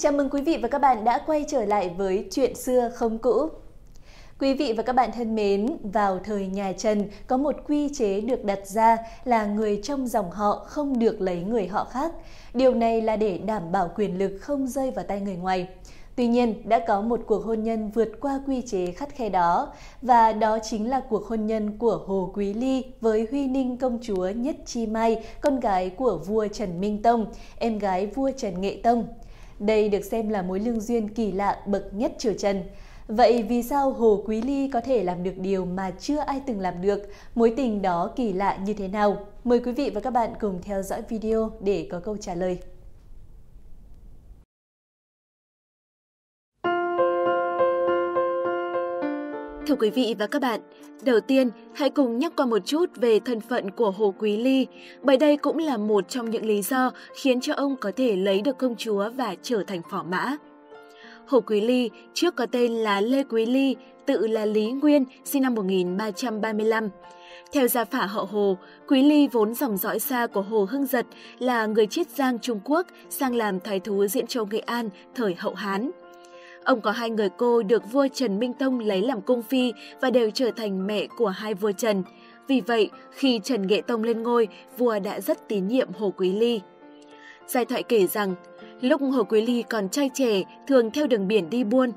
Chào mừng quý vị và các bạn đã quay trở lại với Chuyện xưa không cũ. Quý vị và các bạn thân mến, vào thời nhà Trần có một quy chế được đặt ra là người trong dòng họ không được lấy người họ khác. Điều này là để đảm bảo quyền lực không rơi vào tay người ngoài. Tuy nhiên, đã có một cuộc hôn nhân vượt qua quy chế khắt khe đó, và đó chính là cuộc hôn nhân của Hồ Quý Ly với Huy Ninh công chúa Nhất Chi Mai, con gái của vua Trần Minh Tông, em gái vua Trần Nghệ Tông. Đây được xem là mối lương duyên kỳ lạ bậc nhất triều Trần. Vậy vì sao Hồ Quý Ly có thể làm được điều mà chưa ai từng làm được? Mối tình đó kỳ lạ như thế nào? Mời quý vị và các bạn cùng theo dõi video để có câu trả lời. Thưa quý vị và các bạn, đầu tiên hãy cùng nhắc qua một chút về thân phận của Hồ Quý Ly, bởi đây cũng là một trong những lý do khiến cho ông có thể lấy được công chúa và trở thành phỏ mã. Hồ Quý Ly trước có tên là Lê Quý Ly, tự là Lý Nguyên, sinh năm 1335. Theo gia phả họ Hồ, Quý Ly vốn dòng dõi xa của Hồ Hưng Giật là người chiết giang Trung Quốc sang làm thái thú Diễn Châu Nghệ An thời hậu Hán. Ông có hai người cô được vua Trần Minh Tông lấy làm cung phi và đều trở thành mẹ của hai vua Trần. Vì vậy, khi Trần Nghệ Tông lên ngôi, vua đã rất tín nhiệm Hồ Quý Ly. Giai thoại kể rằng, lúc Hồ Quý Ly còn trai trẻ, thường theo đường biển đi buôn.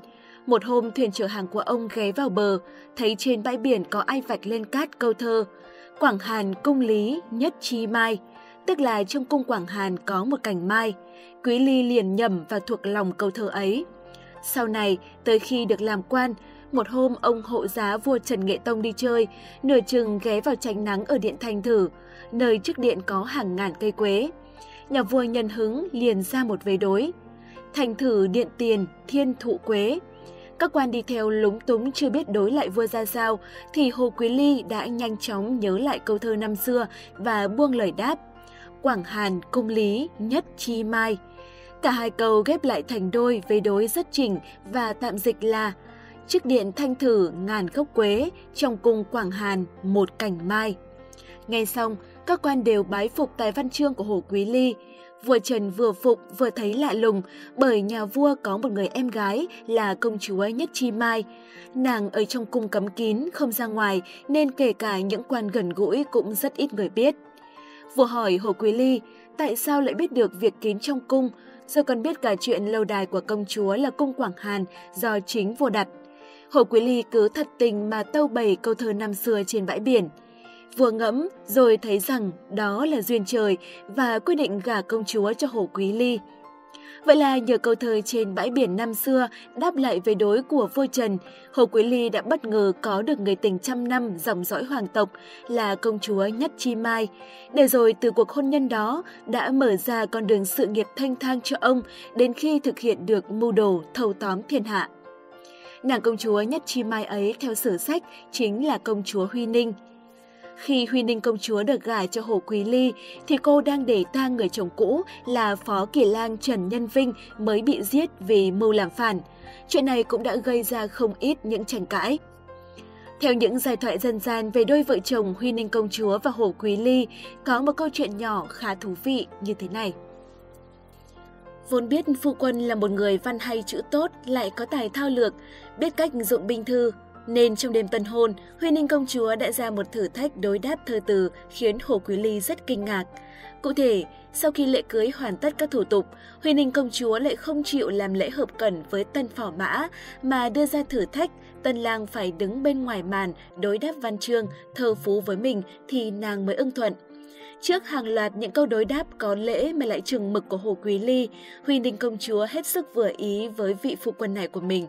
Một hôm thuyền chở hàng của ông ghé vào bờ, thấy trên bãi biển có ai vạch lên cát câu thơ Quảng Hàn cung lý nhất chi mai, tức là trong cung Quảng Hàn có một cành mai. Quý Ly liền nhầm và thuộc lòng câu thơ ấy. Sau này, tới khi được làm quan, một hôm ông hộ giá vua Trần Nghệ Tông đi chơi, nửa chừng ghé vào tránh nắng ở điện Thanh Thử, nơi trước điện có hàng ngàn cây quế. Nhà vua nhân hứng liền ra một vế đối. Thành thử điện tiền, thiên thụ quế. Các quan đi theo lúng túng chưa biết đối lại vua ra sao, thì Hồ Quý Ly đã nhanh chóng nhớ lại câu thơ năm xưa và buông lời đáp. Quảng Hàn, cung lý, nhất chi mai – Cả hai câu ghép lại thành đôi với đối rất chỉnh và tạm dịch là Chiếc điện thanh thử ngàn gốc quế, trong cung Quảng Hàn một cảnh mai. Nghe xong, các quan đều bái phục tài văn chương của Hồ Quý Ly. Vua Trần vừa phục vừa thấy lạ lùng bởi nhà vua có một người em gái là công chúa Nhất Chi Mai. Nàng ở trong cung cấm kín, không ra ngoài nên kể cả những quan gần gũi cũng rất ít người biết. Vua hỏi Hồ Quý Ly, tại sao lại biết được việc kín trong cung, rồi còn biết cả chuyện lâu đài của công chúa là cung Quảng Hàn do chính vua đặt. Hồ Quý Ly cứ thật tình mà tâu bày câu thơ năm xưa trên bãi biển. Vua ngẫm rồi thấy rằng đó là duyên trời và quyết định gả công chúa cho Hồ Quý Ly. Vậy là nhờ câu thơ trên bãi biển năm xưa đáp lại về đối của vua Trần, Hồ Quý Ly đã bất ngờ có được người tình trăm năm dòng dõi hoàng tộc là công chúa Nhất Chi Mai. Để rồi từ cuộc hôn nhân đó đã mở ra con đường sự nghiệp thanh thang cho ông đến khi thực hiện được mưu đồ thâu tóm thiên hạ. Nàng công chúa Nhất Chi Mai ấy theo sử sách chính là công chúa Huy Ninh – khi Huy Ninh công chúa được gả cho Hồ Quý Ly, thì cô đang để tang người chồng cũ là Phó Kỳ Lang Trần Nhân Vinh mới bị giết vì mưu làm phản. Chuyện này cũng đã gây ra không ít những tranh cãi. Theo những giải thoại dân gian về đôi vợ chồng Huy Ninh công chúa và Hồ Quý Ly, có một câu chuyện nhỏ khá thú vị như thế này. Vốn biết phu quân là một người văn hay chữ tốt, lại có tài thao lược, biết cách dụng binh thư, nên trong đêm tân hôn, Huy Ninh công chúa đã ra một thử thách đối đáp thơ từ khiến Hồ Quý Ly rất kinh ngạc. Cụ thể, sau khi lễ cưới hoàn tất các thủ tục, Huy Ninh công chúa lại không chịu làm lễ hợp cẩn với tân phỏ mã mà đưa ra thử thách tân lang phải đứng bên ngoài màn đối đáp văn chương, thơ phú với mình thì nàng mới ưng thuận. Trước hàng loạt những câu đối đáp có lễ mà lại trừng mực của Hồ Quý Ly, Huy Ninh công chúa hết sức vừa ý với vị phụ quân này của mình.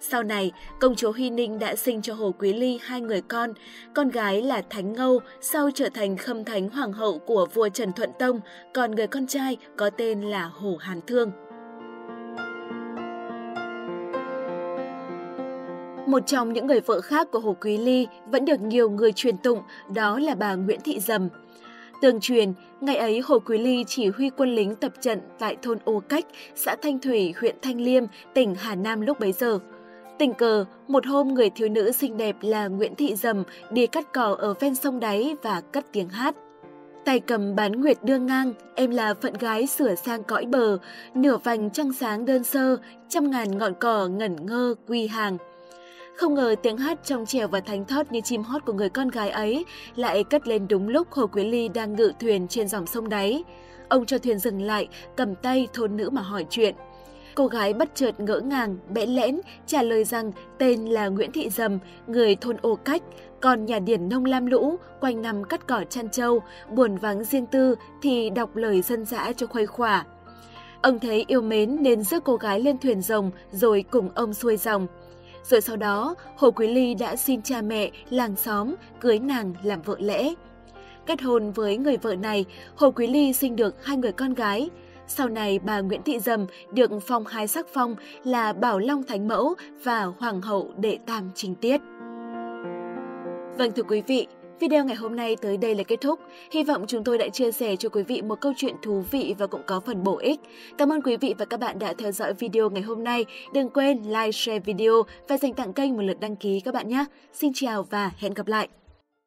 Sau này, công chúa Huy Ninh đã sinh cho Hồ Quý Ly hai người con, con gái là Thánh Ngâu, sau trở thành khâm thánh hoàng hậu của vua Trần Thuận Tông, còn người con trai có tên là Hồ Hàn Thương. Một trong những người vợ khác của Hồ Quý Ly vẫn được nhiều người truyền tụng, đó là bà Nguyễn Thị Dầm. Tường truyền, ngày ấy Hồ Quý Ly chỉ huy quân lính tập trận tại thôn Ô Cách, xã Thanh Thủy, huyện Thanh Liêm, tỉnh Hà Nam lúc bấy giờ. Tình cờ, một hôm người thiếu nữ xinh đẹp là Nguyễn Thị Dầm đi cắt cỏ ở ven sông đáy và cất tiếng hát. tay cầm bán nguyệt đưa ngang, em là phận gái sửa sang cõi bờ, nửa vành trăng sáng đơn sơ, trăm ngàn ngọn cỏ ngẩn ngơ quy hàng. Không ngờ tiếng hát trong trèo và thánh thót như chim hót của người con gái ấy lại cất lên đúng lúc Hồ Quý Ly đang ngự thuyền trên dòng sông đáy. Ông cho thuyền dừng lại, cầm tay thôn nữ mà hỏi chuyện. Cô gái bất chợt ngỡ ngàng, bẽ lẽn, trả lời rằng tên là Nguyễn Thị Dầm, người thôn Ô Cách, còn nhà điển nông lam lũ, quanh năm cắt cỏ chăn trâu, buồn vắng riêng tư thì đọc lời dân dã cho khuây khỏa. Ông thấy yêu mến nên rước cô gái lên thuyền rồng rồi cùng ông xuôi dòng. Rồi sau đó, Hồ Quý Ly đã xin cha mẹ, làng xóm, cưới nàng làm vợ lẽ. Kết hôn với người vợ này, Hồ Quý Ly sinh được hai người con gái. Sau này bà Nguyễn Thị Dầm được phong hai sắc phong là Bảo Long Thánh Mẫu và Hoàng hậu Đệ Tam Trinh Tiết. Vâng thưa quý vị, Video ngày hôm nay tới đây là kết thúc. Hy vọng chúng tôi đã chia sẻ cho quý vị một câu chuyện thú vị và cũng có phần bổ ích. Cảm ơn quý vị và các bạn đã theo dõi video ngày hôm nay. Đừng quên like, share video và dành tặng kênh một lượt đăng ký các bạn nhé. Xin chào và hẹn gặp lại!